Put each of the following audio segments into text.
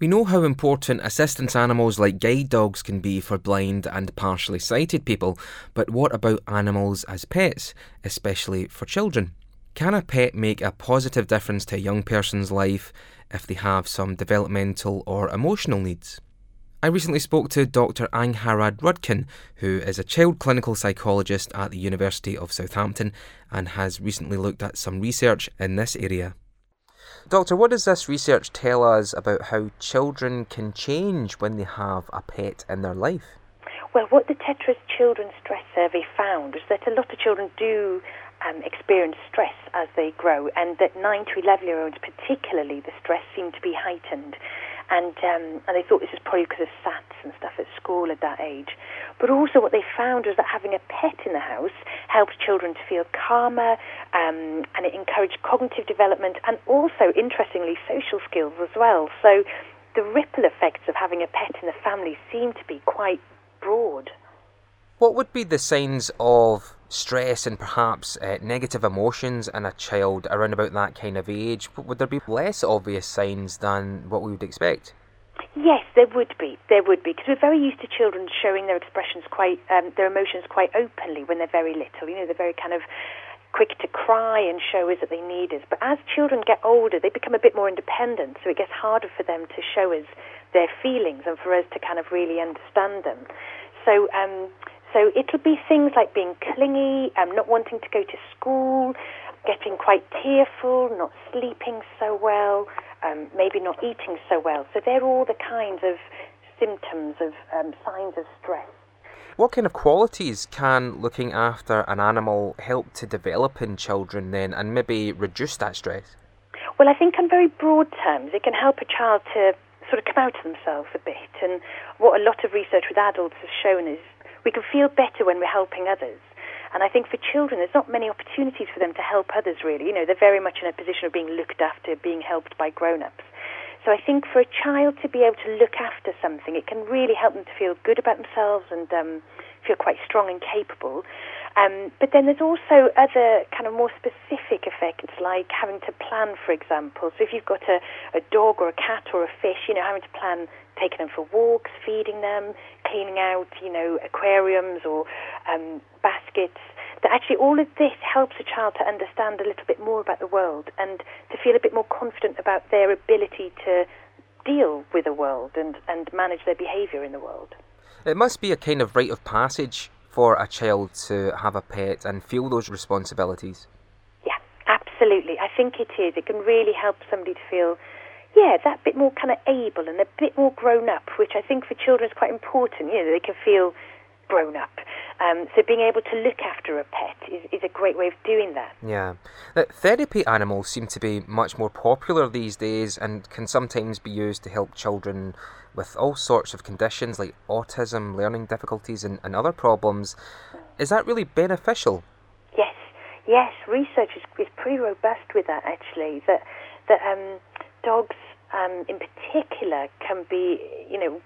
We know how important assistance animals like guide dogs can be for blind and partially sighted people, but what about animals as pets, especially for children? Can a pet make a positive difference to a young person's life if they have some developmental or emotional needs? I recently spoke to Dr. Angharad Rudkin, who is a child clinical psychologist at the University of Southampton and has recently looked at some research in this area. Doctor, what does this research tell us about how children can change when they have a pet in their life? Well, what the Tetris Children's Stress Survey found was that a lot of children do um, experience stress as they grow, and that 9 to 11 year olds, particularly, the stress seemed to be heightened and um, and they thought this was probably because of SATs and stuff at school at that age. But also, what they found was that having a pet in the house helps children to feel calmer, um, and it encouraged cognitive development and also, interestingly, social skills as well. So, the ripple effects of having a pet in the family seem to be quite broad. What would be the signs of stress and perhaps uh, negative emotions in a child around about that kind of age? Would there be less obvious signs than what we would expect? Yes, there would be. There would be because we're very used to children showing their expressions quite, um, their emotions quite openly when they're very little. You know, they're very kind of quick to cry and show us that they need us. But as children get older, they become a bit more independent, so it gets harder for them to show us their feelings and for us to kind of really understand them. So um, so it'll be things like being clingy, um, not wanting to go to school, getting quite tearful, not sleeping so well, um, maybe not eating so well. So they're all the kinds of symptoms of um, signs of stress. What kind of qualities can looking after an animal help to develop in children then and maybe reduce that stress? Well, I think in very broad terms, it can help a child to sort of come out of themselves a bit. And what a lot of research with adults has shown is we can feel better when we're helping others. And I think for children, there's not many opportunities for them to help others, really. You know, they're very much in a position of being looked after, being helped by grown ups. So I think for a child to be able to look after something, it can really help them to feel good about themselves and um, feel quite strong and capable. Um, but then there's also other kind of more specific effects, like having to plan, for example. So if you've got a, a dog or a cat or a fish, you know, having to plan taking them for walks, feeding them, cleaning out, you know, aquariums or um, baskets. That actually all of this helps a child to understand a little bit more about the world and to feel a bit more confident about their ability to deal with the world and, and manage their behaviour in the world. It must be a kind of rite of passage for a child to have a pet and feel those responsibilities. Yeah, absolutely. I think it is. It can really help somebody to feel, yeah, that bit more kind of able and a bit more grown up, which I think for children is quite important. You know, they can feel grown up. Um, so being able to look after a pet is, is a great way of doing that. Yeah. Now, therapy animals seem to be much more popular these days and can sometimes be used to help children with all sorts of conditions like autism, learning difficulties, and, and other problems. Is that really beneficial? Yes, yes. Research is, is pretty robust with that actually. That that um, dogs, um, in particular, can be you know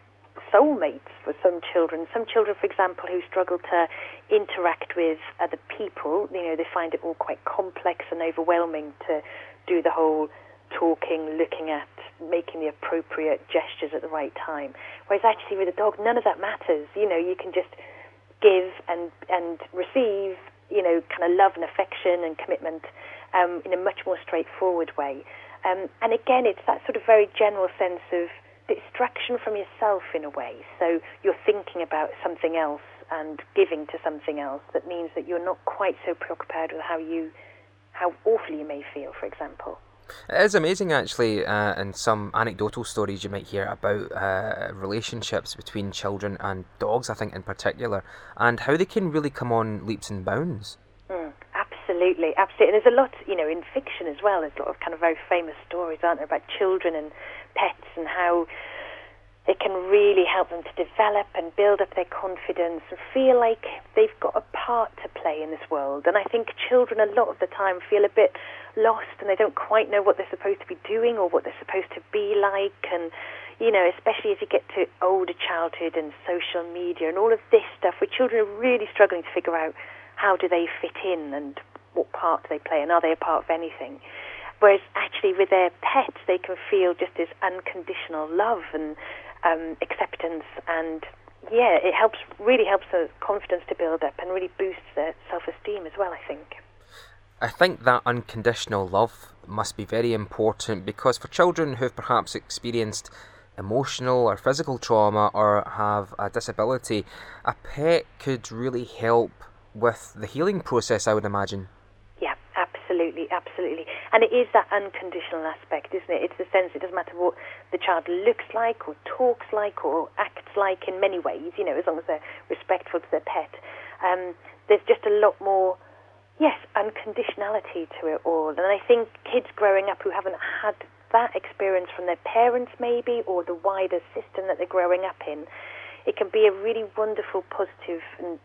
soulmates for some children. Some children, for example, who struggle to interact with other people, you know, they find it all quite complex and overwhelming to do the whole talking, looking at, making the appropriate gestures at the right time. Whereas actually with a dog, none of that matters. You know, you can just give and and receive, you know, kind of love and affection and commitment um, in a much more straightforward way. Um, and again, it's that sort of very general sense of distraction from yourself in a way. So you're thinking about something else and giving to something else that means that you're not quite so preoccupied with how you, how awful you may feel, for example. It is amazing, actually, uh, and some anecdotal stories you might hear about uh, relationships between children and dogs, I think, in particular, and how they can really come on leaps and bounds. Mm, absolutely, absolutely. And there's a lot, you know, in fiction as well. There's a lot of kind of very famous stories, aren't there, about children and pets and how it can really help them to develop and build up their confidence and feel like they've got a part to play in this world. And I think children a lot of the time feel a bit lost and they don't quite know what they're supposed to be doing or what they're supposed to be like. And, you know, especially as you get to older childhood and social media and all of this stuff where children are really struggling to figure out how do they fit in and what part do they play and are they a part of anything. Whereas actually with their pets, they can feel just this unconditional love and um, acceptance and yeah, it helps really helps the confidence to build up and really boosts their self-esteem as well. I think. I think that unconditional love must be very important because for children who've perhaps experienced emotional or physical trauma or have a disability, a pet could really help with the healing process, I would imagine. Absolutely. And it is that unconditional aspect, isn't it? It's the sense it doesn't matter what the child looks like or talks like or acts like in many ways, you know, as long as they're respectful to their pet. Um, there's just a lot more, yes, unconditionality to it all. And I think kids growing up who haven't had that experience from their parents, maybe, or the wider system that they're growing up in, it can be a really wonderful, positive, and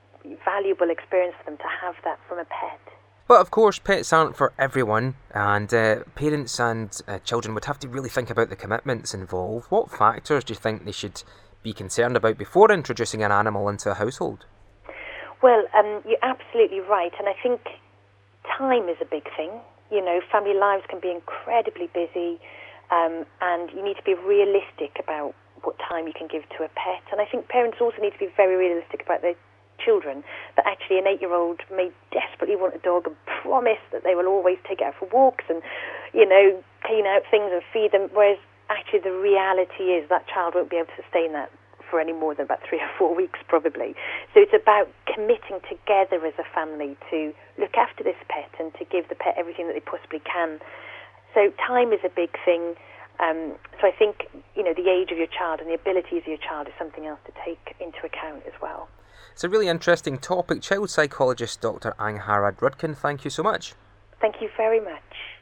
valuable experience for them to have that from a pet. But of course, pets aren't for everyone, and uh, parents and uh, children would have to really think about the commitments involved. What factors do you think they should be concerned about before introducing an animal into a household? Well, um, you're absolutely right, and I think time is a big thing. You know, family lives can be incredibly busy, um, and you need to be realistic about what time you can give to a pet. And I think parents also need to be very realistic about their children. That actually, an eight-year-old may desperately want a dog and promise that they will always take it out for walks and, you know, clean out things and feed them. Whereas actually, the reality is that child won't be able to sustain that for any more than about three or four weeks, probably. So it's about committing together as a family to look after this pet and to give the pet everything that they possibly can. So time is a big thing. Um, so I think you know the age of your child and the abilities of your child is something else to take into account as well. It's a really interesting topic. Child psychologist Dr. Angharad Rudkin, thank you so much. Thank you very much.